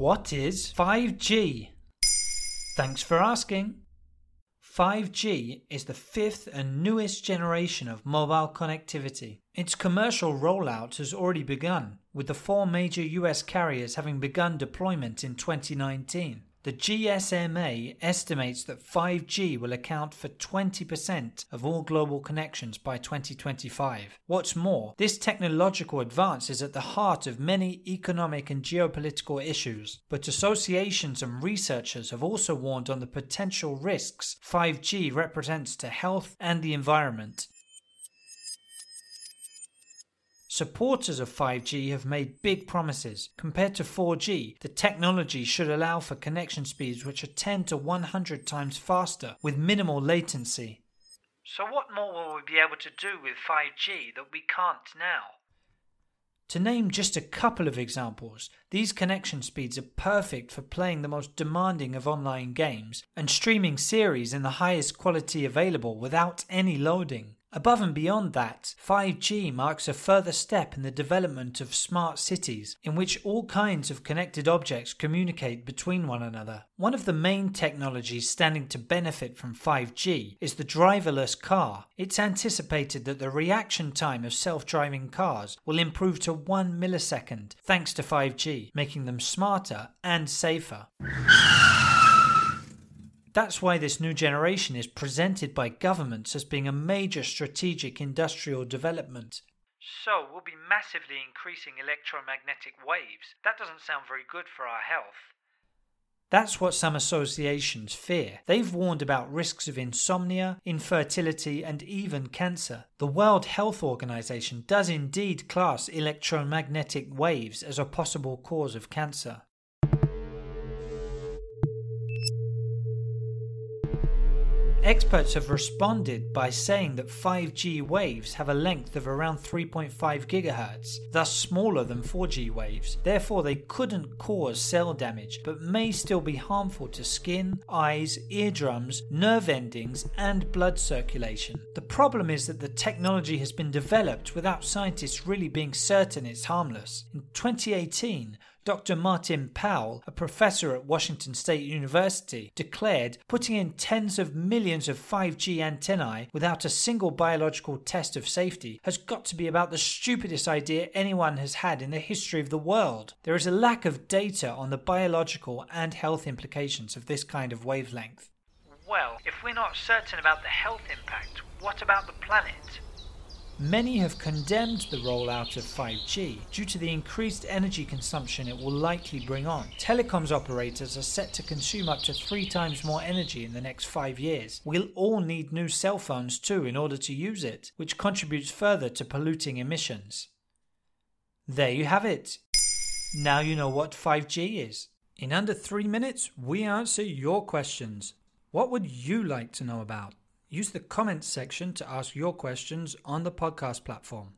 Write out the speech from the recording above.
What is 5G? Thanks for asking. 5G is the fifth and newest generation of mobile connectivity. Its commercial rollout has already begun, with the four major US carriers having begun deployment in 2019. The GSMA estimates that 5G will account for 20% of all global connections by 2025. What's more, this technological advance is at the heart of many economic and geopolitical issues, but associations and researchers have also warned on the potential risks 5G represents to health and the environment. Supporters of 5G have made big promises. Compared to 4G, the technology should allow for connection speeds which are 10 to 100 times faster with minimal latency. So, what more will we be able to do with 5G that we can't now? To name just a couple of examples, these connection speeds are perfect for playing the most demanding of online games and streaming series in the highest quality available without any loading. Above and beyond that, 5G marks a further step in the development of smart cities, in which all kinds of connected objects communicate between one another. One of the main technologies standing to benefit from 5G is the driverless car. It's anticipated that the reaction time of self driving cars will improve to 1 millisecond thanks to 5G, making them smarter and safer. That's why this new generation is presented by governments as being a major strategic industrial development. So, we'll be massively increasing electromagnetic waves. That doesn't sound very good for our health. That's what some associations fear. They've warned about risks of insomnia, infertility, and even cancer. The World Health Organization does indeed class electromagnetic waves as a possible cause of cancer. Experts have responded by saying that 5G waves have a length of around 3.5 GHz, thus smaller than 4G waves. Therefore, they couldn't cause cell damage, but may still be harmful to skin, eyes, eardrums, nerve endings, and blood circulation. The problem is that the technology has been developed without scientists really being certain it's harmless. In 2018, Dr. Martin Pall, a professor at Washington State University, declared putting in tens of millions of 5G antennae without a single biological test of safety has got to be about the stupidest idea anyone has had in the history of the world. There is a lack of data on the biological and health implications of this kind of wavelength. Well, if we're not certain about the health impact, what about the planet? Many have condemned the rollout of 5G due to the increased energy consumption it will likely bring on. Telecoms operators are set to consume up to three times more energy in the next five years. We'll all need new cell phones too in order to use it, which contributes further to polluting emissions. There you have it. Now you know what 5G is. In under three minutes, we answer your questions. What would you like to know about? Use the comments section to ask your questions on the podcast platform.